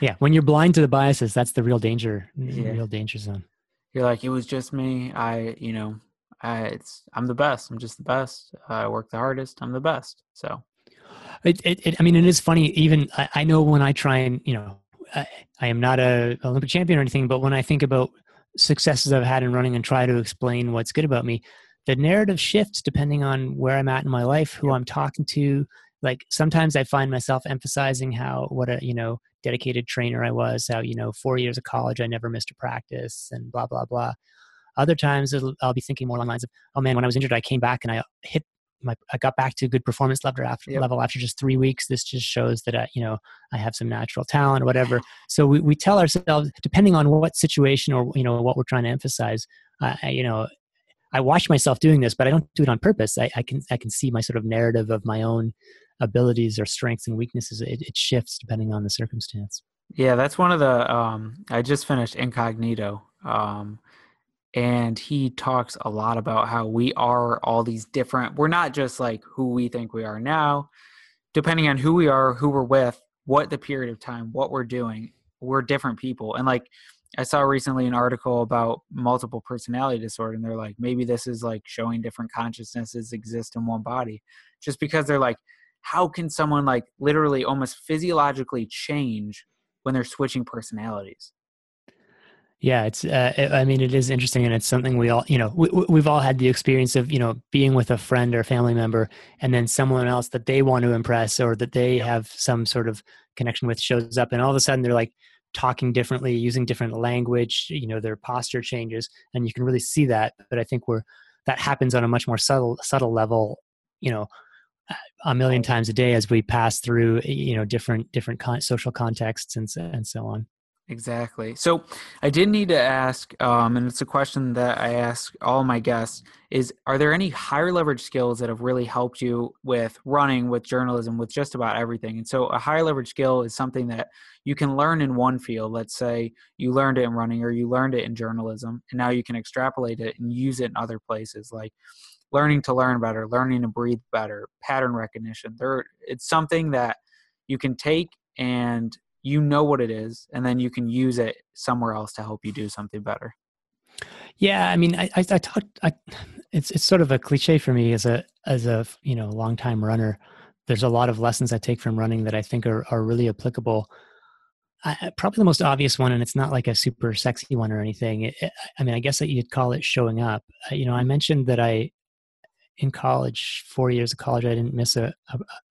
Yeah when you're blind to the biases that's the real danger yeah. real danger zone. You're like it was just me. I you know I, it's i'm the best. I'm just the best. I work the hardest. I'm the best. So it, it, it i mean it is funny even I, I know when i try and you know I, I am not a olympic champion or anything but when i think about successes I've had in running and try to explain what's good about me, the narrative shifts depending on where I'm at in my life, who I'm talking to. Like sometimes I find myself emphasizing how what a you know dedicated trainer I was, how you know four years of college I never missed a practice, and blah blah blah. Other times I'll be thinking more along the lines of, oh man, when I was injured, I came back and I hit my I got back to good performance level after Yep. level after just three weeks. This just shows that I, you know I have some natural talent or whatever. So we, we tell ourselves depending on what situation or you know what we're trying to emphasize. Uh, I, you know, I watch myself doing this, but I don't do it on purpose. I, I can I can see my sort of narrative of my own abilities or strengths and weaknesses. It, it shifts depending on the circumstance. Yeah, that's one of the. Um, I just finished Incognito, um, and he talks a lot about how we are all these different. We're not just like who we think we are now. Depending on who we are, who we're with, what the period of time, what we're doing, we're different people. And like I saw recently an article about multiple personality disorder, and they're like, maybe this is like showing different consciousnesses exist in one body, just because they're like, how can someone like literally almost physiologically change when they're switching personalities? Yeah, it's. Uh, I mean, it is interesting, and it's something we all, you know, we, we- we've all had the experience of, you know, being with a friend or family member, and then someone else that they want to impress or that they have some sort of connection with shows up, and all of a sudden they're like talking differently, using different language. You know, their posture changes, and you can really see that. But I think we're that happens on a much more subtle subtle level. You know, a million times a day as we pass through, you know, different different con- social contexts and and so on. Exactly. So I did need to ask, um, and it's a question that I ask all my guests: is Are there any higher leverage skills that have really helped you with running, with journalism, with just about everything? And so a higher leverage skill is something that you can learn in one field. Let's say you learned it in running, or you learned it in journalism, and now you can extrapolate it and use it in other places, like learning to learn better, learning to breathe better, pattern recognition. There, it's something that you can take and you know what it is, and then you can use it somewhere else to help you do something better. Yeah, I mean, I I, I talked. I, it's it's sort of a cliche for me as a as a you know longtime runner. There's a lot of lessons I take from running that I think are are really applicable. I, probably the most obvious one, and it's not like a super sexy one or anything. It, it, I mean, I guess that you'd call it showing up. You know, I mentioned that I in college, four years of college, I didn't miss a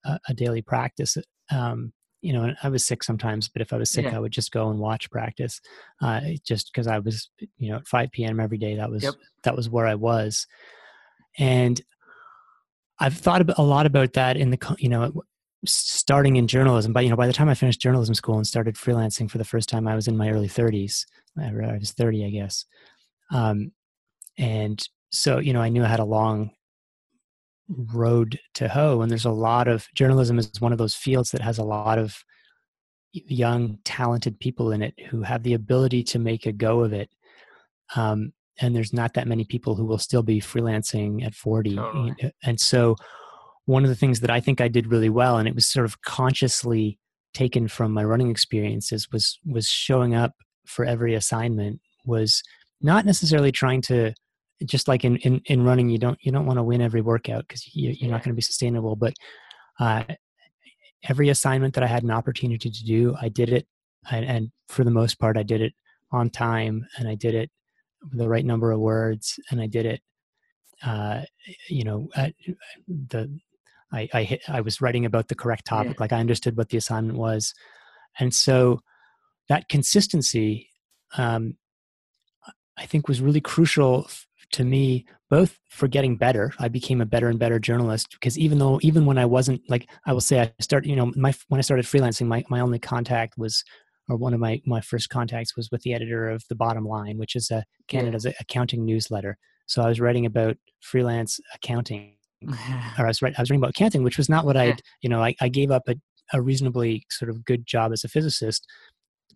a, a daily practice. Um, you know, I was sick sometimes, but if I was sick, Yeah. I would just go and watch practice, uh, just because I was, you know, at 5 p.m. every day. That was Yep. that was where I was, and I've thought about, a lot about that in the, you know, starting in journalism. But you know, by the time I finished journalism school and started freelancing for the first time, I was in my early 30s. I I was 30, I guess, um, and so you know, I knew I had a long road to hoe and there's a lot of journalism is one of those fields that has a lot of young talented people in it who have the ability to make a go of it um, and there's not that many people who will still be freelancing at 40 Totally. and so one of the things that i think i did really well and it was sort of consciously taken from my running experiences was was showing up for every assignment was not necessarily trying to just like in, in, in running you don't you don't want to win every workout because you, you're not going to be sustainable but uh, every assignment that i had an opportunity to do i did it and, and for the most part i did it on time and i did it with the right number of words and i did it uh, you know at the I, I hit, I was writing about the correct topic Yeah. like i understood what the assignment was and so that consistency um, i think was really crucial f- to me both for getting better i became a better and better journalist because even though even when i wasn't like i will say i started you know my when i started freelancing my, my only contact was or one of my my first contacts was with the editor of the bottom line which is a canada's accounting newsletter so i was writing about freelance accounting or I was, writing, I was reading about accounting, which was not what I, Yeah. you know, I, I gave up a, a reasonably sort of good job as a physicist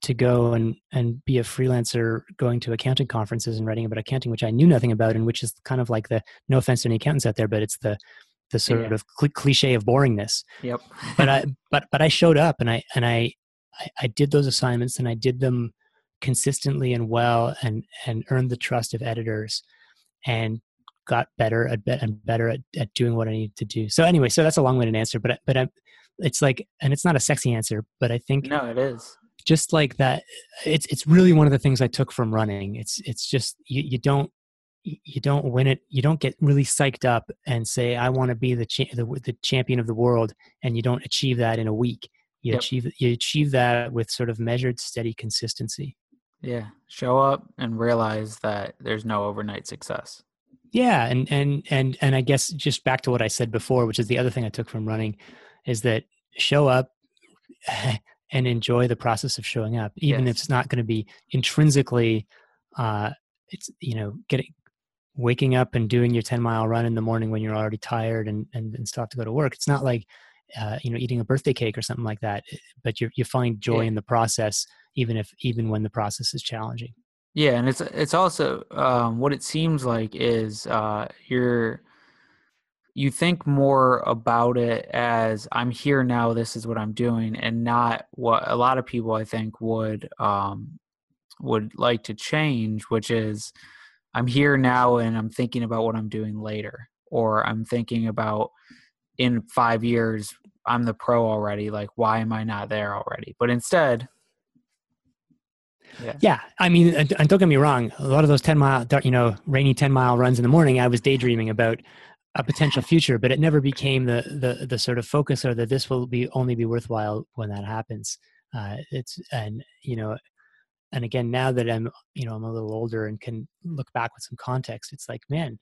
to go and, and be a freelancer going to accounting conferences and writing about accounting, which I knew nothing about and which is kind of like the, no offense to any accountants out there, but it's the, the sort Yeah. of cl- cliche of boringness. yep. But I, but, but I showed up and I, and I, I, I did those assignments and I did them consistently and well and, and earned the trust of editors and got better at bet and better at, at doing what I needed to do. So anyway, so that's a long-winded answer, but but I, it's like, and it's not a sexy answer, but I think no, it is. Just like that, it's it's really one of the things I took from running. It's it's just you you don't you don't win it. You don't get really psyched up and say I want to be the, cha- the the champion of the world, and you don't achieve that in a week. You Yep. achieve you achieve that with sort of measured, steady consistency. Yeah. Show up and realize that there's no overnight success. yeah and and and and i guess just back to what i said before which is the other thing i took from running is that show up and enjoy the process of showing up even Yes. if it's not going to be intrinsically uh it's you know getting waking up and doing your 10 mile run in the morning when you're already tired and and, and still have to go to work it's not like uh, you know eating a birthday cake or something like that eh, but you you find joy Yeah. in the process even if even when the process is challenging Yeah, and it's it's also um, what it seems like is uh, you're you think more about it as I'm here now. This is what I'm doing, and not what a lot of people I think would um, would like to change, which is I'm here now and I'm thinking about what I'm doing later, or I'm thinking about in five years I'm the pro already. Like, why am I not there already? But instead, Yeah, I mean, and, don't get me wrong. A lot of those ten mile, you know, rainy ten mile runs in the morning, I was daydreaming about a potential future, but it never became the the the sort of focus or that this will be only be worthwhile when that happens. Uh, it's and you know, and again, now that I'm you know I'm a little older and can look back with some context, it's like man,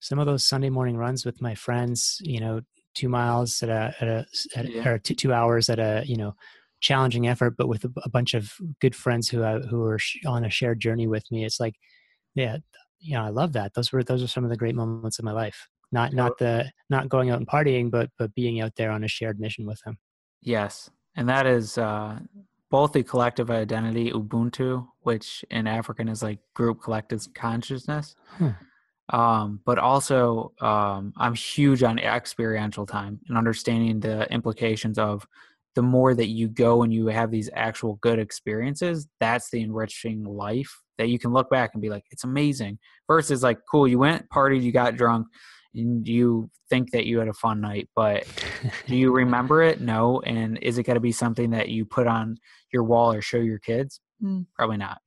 some of those Sunday morning runs with my friends, you know, two miles at a at a at, Yeah. or two, two hours at a you know challenging effort, but with a, a bunch of good friends who I, who are sh- on a shared journey with me. It's like, yeah, you know, I love that. Those were those are some of the great moments of my life. Not not the not going out and partying, but but being out there on a shared mission with them. Yes, and that is uh, both the collective identity Ubuntu, which in African is like group collective consciousness, Hmm. um, but also um, I'm huge on experiential time and understanding the implications of the more that you go and you have these actual good experiences, that's the enriching life that you can look back and be like, it's amazing. Versus like, cool, you went, partied, you got drunk, you think that you had a fun night, but do you remember it? No. And is it going to be something that you put on your wall or show your kids? Mm, Probably not.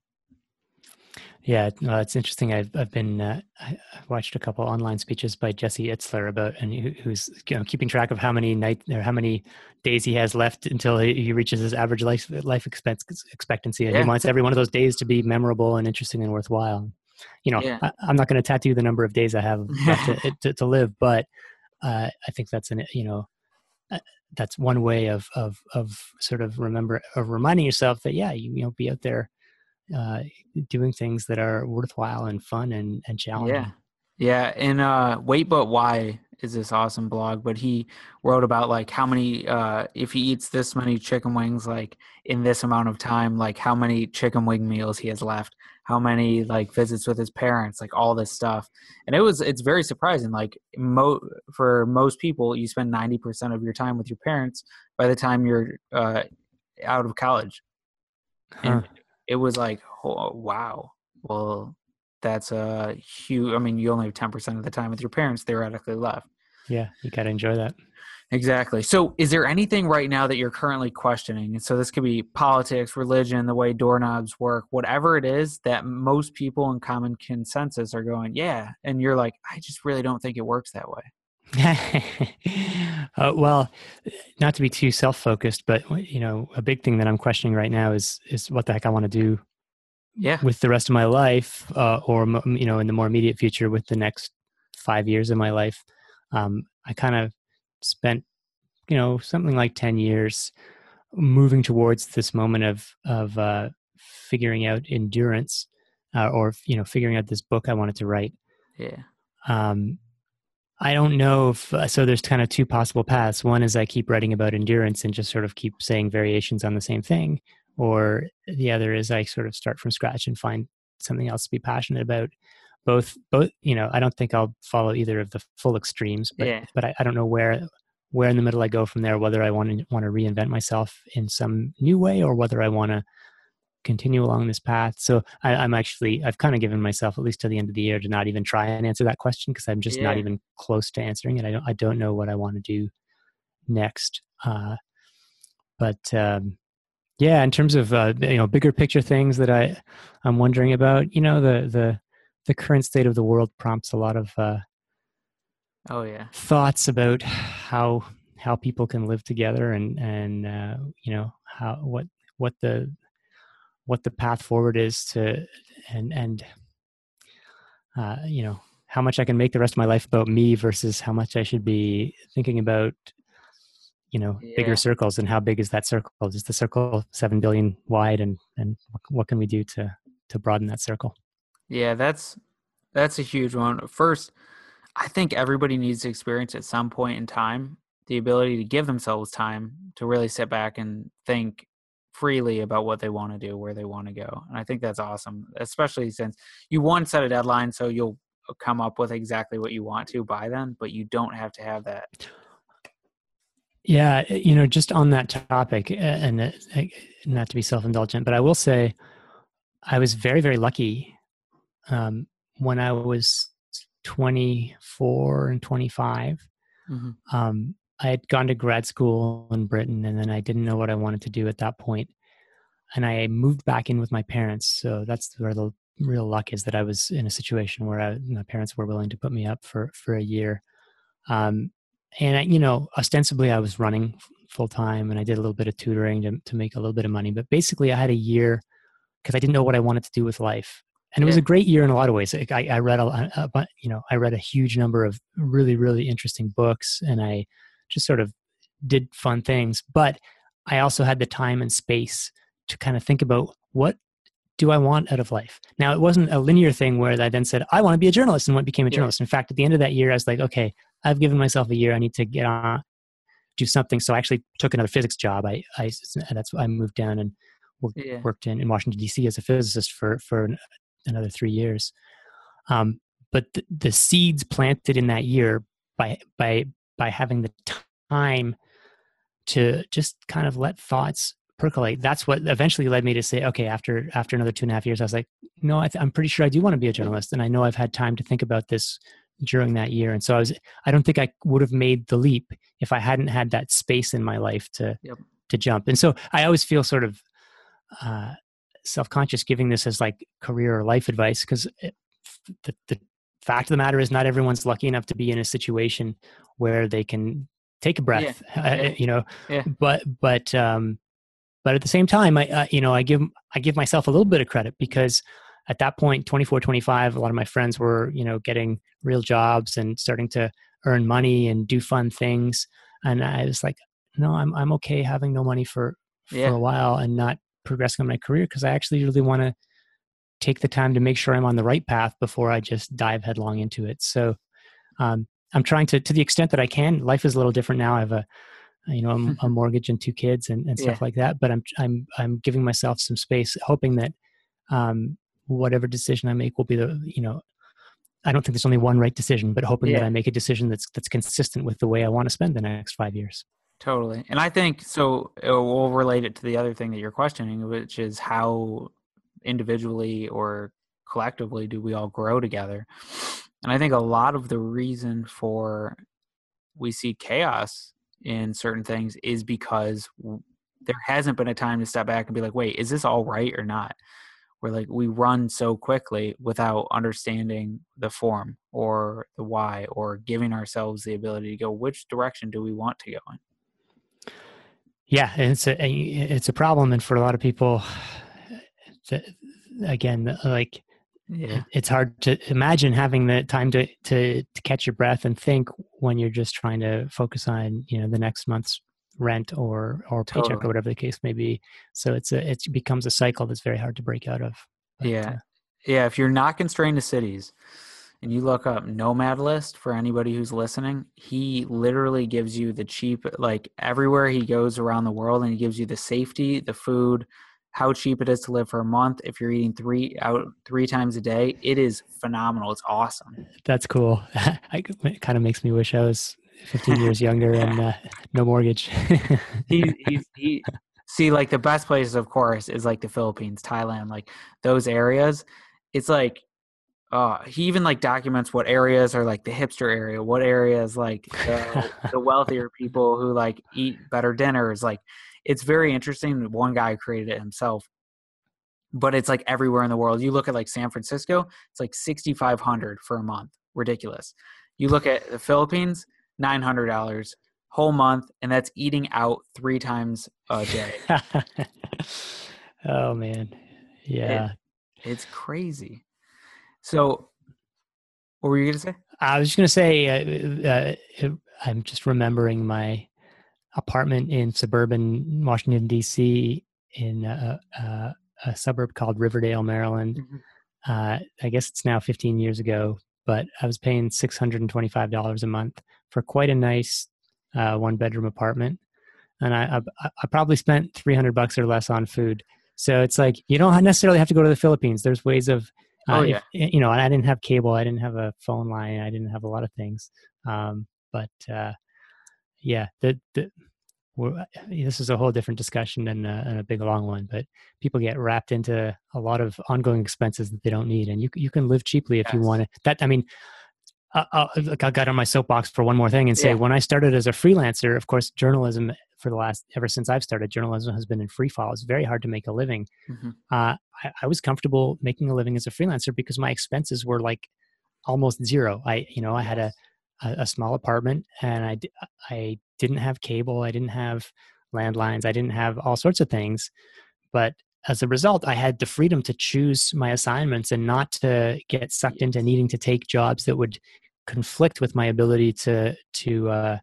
Yeah, uh, it's interesting. I've I've been uh, I I watched a couple online speeches by Jesse Itzler about and who's you know keeping track of how many night or how many days he has left until he, he reaches his average life life expense, expectancy, and Yeah. he wants every one of those days to be memorable and interesting and worthwhile. You know, Yeah. I, I'm not going to tattoo the number of days I have left to, to, to live, but uh, I think that's an you know uh, that's one way of of of sort of remember of reminding yourself that yeah you you know be out there uh, doing things that are worthwhile and fun and, and challenging. Yeah. Yeah. And uh, Wait But Why is this awesome blog, but he wrote about like how many, uh, if he eats this many chicken wings, like in this amount of time, like how many chicken wing meals he has left, how many like visits with his parents, like all this stuff. And it was, it's very surprising. Like mo- for most people, you spend 90% of your time with your parents by the time you're uh, out of college. Huh. And it was like, oh, wow. Well, that's a huge. I mean, you only have ten percent of the time with your parents theoretically left. Yeah, you got to enjoy that. Exactly. So, is there anything right now that you're currently questioning? And so, this could be politics, religion, the way doorknobs work, whatever it is that most people in common consensus are going, yeah. And you're like, I just really don't think it works that way. uh, well, not to be too self-focused, but you know, a big thing that I'm questioning right now is is what the heck I want to do Yeah. with the rest of my life, uh, or you know, in the more immediate future, with the next five years of my life. Um, I kind of spent, you know, something like ten years moving towards this moment of of uh, figuring out endurance, uh, or you know, figuring out this book I wanted to write. Yeah. Um, I don't know if uh, so. There's kind of two possible paths. One is I keep writing about endurance and just sort of keep saying variations on the same thing, or the other is I sort of start from scratch and find something else to be passionate about. Both, both. You know, I don't think I'll follow either of the full extremes, but Yeah. but I, I don't know where where in the middle I go from there. Whether I want to want to reinvent myself in some new way, or whether I want to continue along this path. So I, I'm actually I've kind of given myself at least to the end of the year to not even try and answer that question because I'm just not even close to answering it. I don't I don't know what I want to do next. Uh, but um, yeah, in terms of uh, you know bigger picture things that I I'm wondering about, you know the the the current state of the world prompts a lot of uh, Oh yeah. thoughts about how how people can live together and and uh, you know how what what the what the path forward is to and and uh, you know how much I can make the rest of my life about me versus how much I should be thinking about, you know, Yeah. bigger circles and how big is that circle? Is the circle seven billion wide, and and what- what can we do to to broaden that circle? Yeah, that's that's a huge one. First, I think everybody needs to experience at some point in time the ability to give themselves time to really sit back and think freely about what they want to do, where they want to go. And I think that's awesome, especially since you one set a deadline so you'll come up with exactly what you want to by then, but you don't have to have that. Yeah, uh, you know, just on that topic, uh, and uh, not to be self-indulgent, but I will say, I was very, very lucky um, when I was 24 and 25. Mhm. Um, I had gone to grad school in Britain, and then I didn't know what I wanted to do at that point. point, and I moved back in with my parents. So that's where the real luck is that I was in a situation where I, my parents were willing to put me up for for a year. Um, and I, you know, ostensibly I was running full time, and I did a little bit of tutoring to to make a little bit of money. But basically, I had a year because I didn't know what I wanted to do with life, and it was Yeah. a great year in a lot of ways. Like, I, I read a, a, you know, I read a huge number of really really interesting books, and I just sort of did fun things. But I also had the time and space to kind of think about what do I want out of life. Now, it wasn't a linear thing where I then said I want to be a journalist and went became a Yeah. journalist. In fact, at the end of that year, I was like, okay, I've given myself a year. I need to get on, do something. So I actually took another physics job. I, I that's I moved down and worked, Yeah. worked in, in Washington D.C. as a physicist for for an- another three years. Um, but the, the seeds planted in that year by by by having the time to just kind of let thoughts percolate. That's what eventually led me to say, okay, after after another two and a half years, I was like, no, I th- I'm pretty sure I do want to be a journalist, and I know I've had time to think about this during that year. And so I was, I don't think I would have made the leap if I hadn't had that space in my life to Yep. to jump. And so I always feel sort of uh, self conscious giving this as like career or life advice because the, the fact of the matter is not everyone's lucky enough to be in a situation where they can take a breath Yeah. you know Yeah. but but um but at the same time i uh, you know i give i give myself a little bit of credit because at that point 24 25 a lot of my friends were you know getting real jobs and starting to earn money and do fun things and i was like no i'm i'm okay having no money for for Yeah. a while and not progressing on my career because i actually really want to take the time to make sure i'm on the right path before i just dive headlong into it. So um, i'm trying to to the extent that i can life is a little different now. I have a you know a, a mortgage and two kids and, and stuff Yeah. like that but i'm i'm i'm giving myself some space hoping that um, whatever decision i make will be the you know i don't think there's only one right decision but hoping that i make a decision that's that's consistent with the way i want to spend the next five years Totally. And I think so we'll relate it to the other thing that you're questioning, which is how individually or collectively do we all grow together? And I think a lot of the reason for we see chaos in certain things is because there hasn't been a time to step back and be like, wait, is this all right or not? We're like we run so quickly without understanding the form or the why or giving ourselves the ability to go, which direction do we want to go in? Yeah and it's a it's a problem and for a lot of people again like Yeah. it's hard to imagine having the time to, to to catch your breath and think when you're just trying to focus on you know the next month's rent or or paycheck Totally. or whatever the case may be so it's a it becomes a cycle that's very hard to break out of But, Yeah. uh, Yeah, if you're not constrained to cities and you look up Nomad List for anybody who's listening, he literally gives you the cheap, like everywhere he goes around the world, and he gives you the safety, the food, how cheap it is to live for a month. If you're eating three out three times a day, it is phenomenal. It's awesome. that's cool it kind of makes me wish i was 15 years younger and uh, no mortgage he, he's he see like the best places of course is like the philippines thailand like those areas it's like uh he even like documents what areas are like the hipster area what areas like the, the wealthier people who like eat better dinners like it's very interesting one guy created it himself. But it's like everywhere in the world. You look at like san francisco it's like 6500 for a month. Ridiculous. You look at the philippines $900 whole month and that's eating out three times a day. Oh man. Yeah. it's crazy so What were you gonna say? I was just gonna say, uh, uh, I'm just remembering my apartment in suburban Washington D.C. in a, a, a suburb called Riverdale, Maryland. Mhm. Uh, I guess it's now 15 years ago, but I was paying $625 a month for quite a nice uh, one bedroom apartment, and I, I I probably spent 300 bucks or less on food. So it's like you don't necessarily have to go to the Philippines. There's ways of Oh, uh, yeah. if- you know, and I didn't have cable, I didn't have a phone line, I didn't have a lot of things. Um, but uh, yeah, the, the this is a whole different discussion and a, and a big long one. But people get wrapped into a lot of ongoing expenses that they don't need, and you you can live cheaply if you want to. That I mean. Uh, uh, look, I got on my soapbox for one more thing and say Yeah. when I started as a freelancer, of course, journalism for the last ever since I've started, journalism has been in free fall. It's very hard to make a living Mhm. uh, I, I was comfortable making a living as a freelancer because my expenses were like almost zero. I, you know, I had a, a, a small apartment and I, d- I didn't have cable. I didn't have landlines. I didn't have all sorts of things. But as a result, I had the freedom to choose my assignments and not to get sucked into needing to take jobs that would conflict with my ability to, to, uh,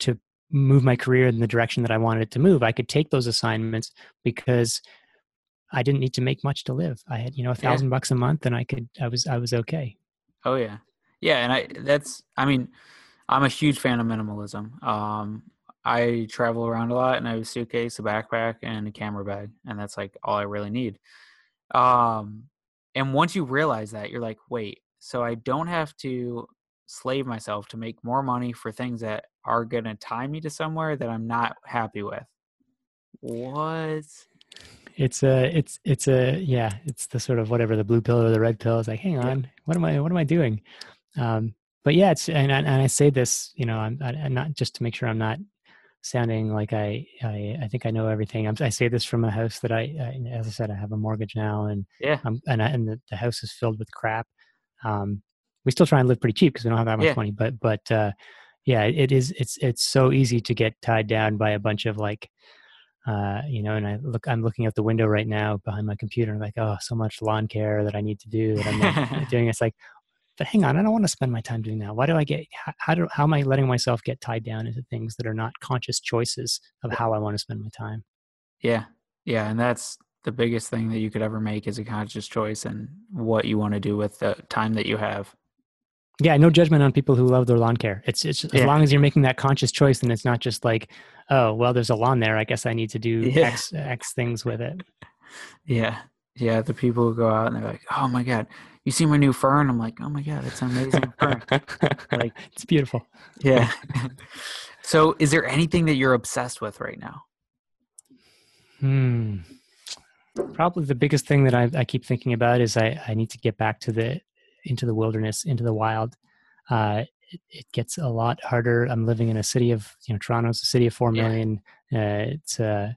to move my career in the direction that I wanted it to move. I could take those assignments because I didn't need to make much to live. I had, you know, a Yeah. thousand bucks a month and I could, I was, I was okay. Oh yeah, yeah, and I that's I mean, I'm a huge fan of minimalism. Um, I travel around a lot, and I have a suitcase, a backpack, and a camera bag, and that's like all I really need. Um, and once you realize that, you're like, wait, so I don't have to slave myself to make more money for things that are gonna tie me to somewhere that I'm not happy with. What? It's a, it's, it's a, yeah, it's the sort of whatever the blue pill or the red pill is like, hang Yeah. on, what am I, what am I doing? Um, but yeah, it's, and, I- and I say this, you know, I'm, I'm not just to make sure I'm not sounding like I, I, I think I know everything. I'm, I say this from a house that I, I, as I said, I have a mortgage now and Yeah. um, and I, and the, the house is filled with crap. Um, we still try and live pretty cheap because we don't have that much Yeah. money, but but uh, yeah, it is. It's it's so easy to get tied down by a bunch of like, uh, you know. And I look, I'm looking out the window right now behind my computer, and like, oh, so much lawn care that I need to do that I'm not doing. It's like, but hang on, I don't want to spend my time doing that. Why do I get? How, how do how am I letting myself get tied down into things that are not conscious choices of how I want to spend my time? Yeah. Yeah. And that's the biggest thing that you could ever make is a conscious choice and what you want to do with the time that you have. Yeah, no judgment on people who love their lawn care. It's it's as long as you're making that conscious choice, and it's not just like, oh, well, there's a lawn there. I guess I need to do Yeah. X X things with it. Yeah. Yeah. The people who go out and they're like, oh my God, you see my new fern? I'm like, oh my God, it's an amazing fern. Like- it's beautiful. Yeah. so is there anything that you're obsessed with right now? Hmm. Probably the biggest thing that I, I keep thinking about is I, I need to get back to the into the wilderness, into the wild. Uh, it, it gets a lot harder. I'm living in a city of you know Toronto's a city of four million. Yeah. Uh, it's uh,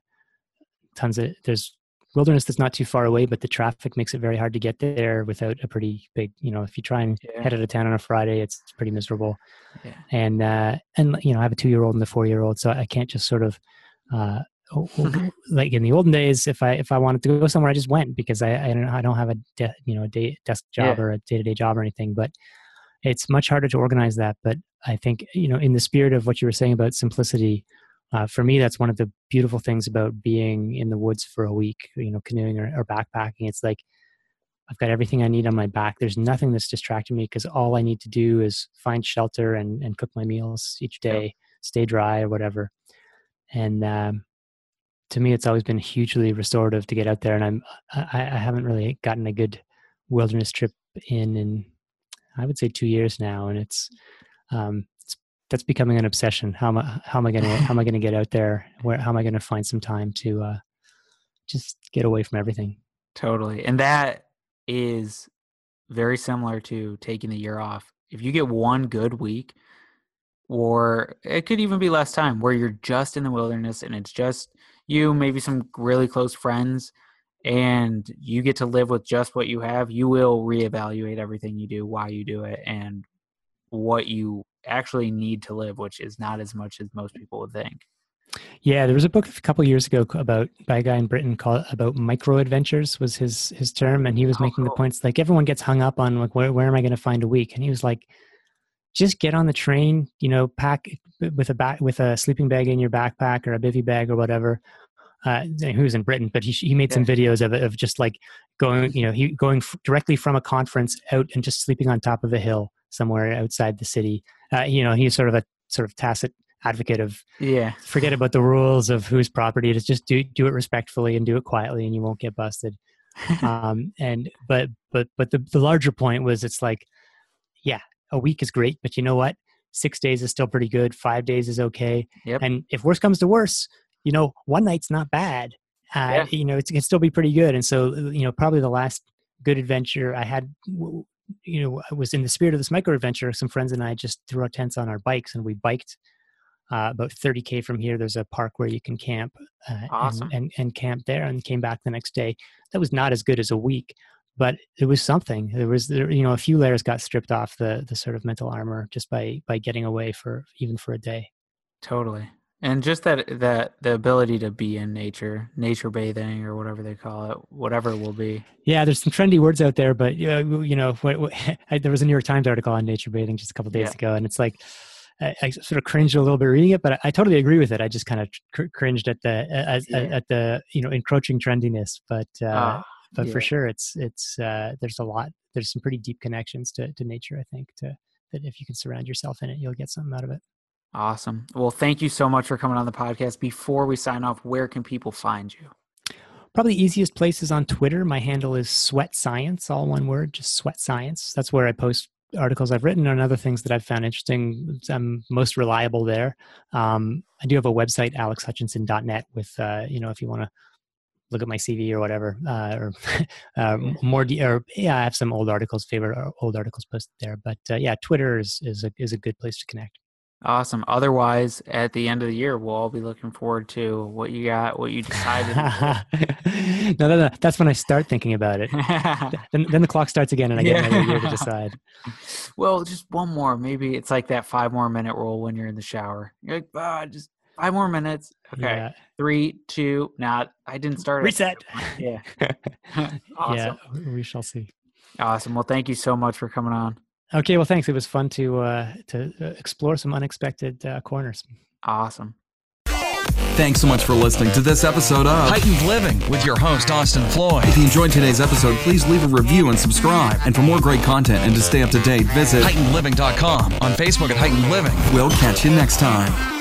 tons of there's wilderness that's not too far away, but the traffic makes it very hard to get there without a pretty big. You know, if you try and Yeah. head out of town on a Friday, it's pretty miserable Yeah. and uh, and you know I have a two year old and a four year old, so I can't just sort of uh, like in the olden days. If I if I wanted to go somewhere, I just went because I I don't I don't have a de- you know a day desk job Yeah. or a day to day job or anything. But it's much harder to organize that. But I think you know in the spirit of what you were saying about simplicity. Uh, for me, that's one of the beautiful things about being in the woods for a week, you know, canoeing or, or backpacking. It's like I've got everything I need on my back. There's nothing that's distracting me because all I need to do is find shelter and, and cook my meals each day, stay dry or whatever. And um, to me, it's always been hugely restorative to get out there. And I'm I, I haven't really gotten a good wilderness trip in in I would say two years now, and it's um, it's that's becoming an obsession. How am I how am I gonna how am I gonna get out there? Where how am I gonna find some time to uh, just get away from everything? Totally. And that is very similar to taking the year off. If you get one good week, or it could even be less time, where you're just in the wilderness and it's just you, maybe some really close friends, and you get to live with just what you have, you will reevaluate everything you do, why you do it, and what you actually need to live, which is not as much as most people would think. Yeah, there was a book a couple years ago about by a guy in Britain called about micro adventures was his his term, and he was Oh, making cool. the points like everyone gets hung up on like where where am I going to find a week, and he was like, just get on the train, you know, pack with a back with a sleeping bag in your backpack or a bivy bag or whatever. Uh, he was in Britain, but he he made some videos of it of just like going, you know, he going f- directly from a conference out and just sleeping on top of a hill somewhere outside the city. Uh, you know, he's sort of a sort of tacit advocate of Yeah. forget about the rules of whose property it is. Just do do it respectfully and do it quietly, and you won't get busted. um, and but but but the the larger point was it's like, yeah, a week is great, but you know what? Six days is still pretty good. Five days is okay. Yep. And if worse comes to worse, you know, one night's not bad. Uh, Yeah. You know, it can still be pretty good. And so, you know, probably the last good adventure I had, you know, I was in the spirit of this micro adventure. Some friends and I just threw our tents on our bikes and we biked uh, about 30k from here. There's a park where you can camp uh, and- and, and camp there, and came back the next day. That was not as good as a week, but it was something. There was, there, you know, a few layers got stripped off the the sort of mental armor just by by getting away for even for a day. Totally. And just that that the ability to be in nature, nature bathing or whatever they call it, whatever it will be. Yeah, there's some trendy words out there, but you know, you know what, what, I, there was a New York Times article on nature bathing just a couple days Yeah. ago, and it's like I, I sort of cringed a little bit reading it, but I, I totally agree with it. I just kind of cr- cringed at the at, Yeah. at the you know encroaching trendiness, but uh, Ah, but yeah. for sure, it's it's uh, there's a lot. There's some pretty deep connections to to nature. I think to that if you can surround yourself in it, you'll get something out of it. awesome. Well, thank you so much for coming on the podcast. Before we sign off, where can people find you? Probably easiest place is on Twitter. My handle is Sweat Science, all one word, just Sweat Science. That's where I post articles I've written and other things that I've found interesting. I'm most reliable there. Um, I do have a website, alexhutchinson.net, with uh, you know if you want to look at my CV or whatever, uh, or uh, more. De- or yeah, I have some old articles, favorite ar- old articles posted there. But uh, yeah, Twitter is is a is a good place to connect. Awesome. Otherwise, at the end of the year, we'll all be looking forward to what you got, what you decided. no, no, no. That's when I start thinking about it. Then, then the clock starts again, and I get Yeah. another year to decide. well, just one more. Maybe it's like that five more minute rule when you're in the shower. You're like, ah, just five more minutes. Okay. Yeah. Three, two, not. I didn't start. Reset. Yeah. awesome. Yeah, we shall see. Awesome. Well, thank you so much for coming on. Okay, well, thanks. It was fun to uh, to uh, explore some unexpected uh, corners. Awesome. Thanks so much for listening to this episode of Heightened Living with your host, Austin Floyd. If you enjoyed today's episode, please leave a review and subscribe. And for more great content and to stay up to date, visit HeightenedLiving.com on Facebook at Heightened Living. We'll catch you next time.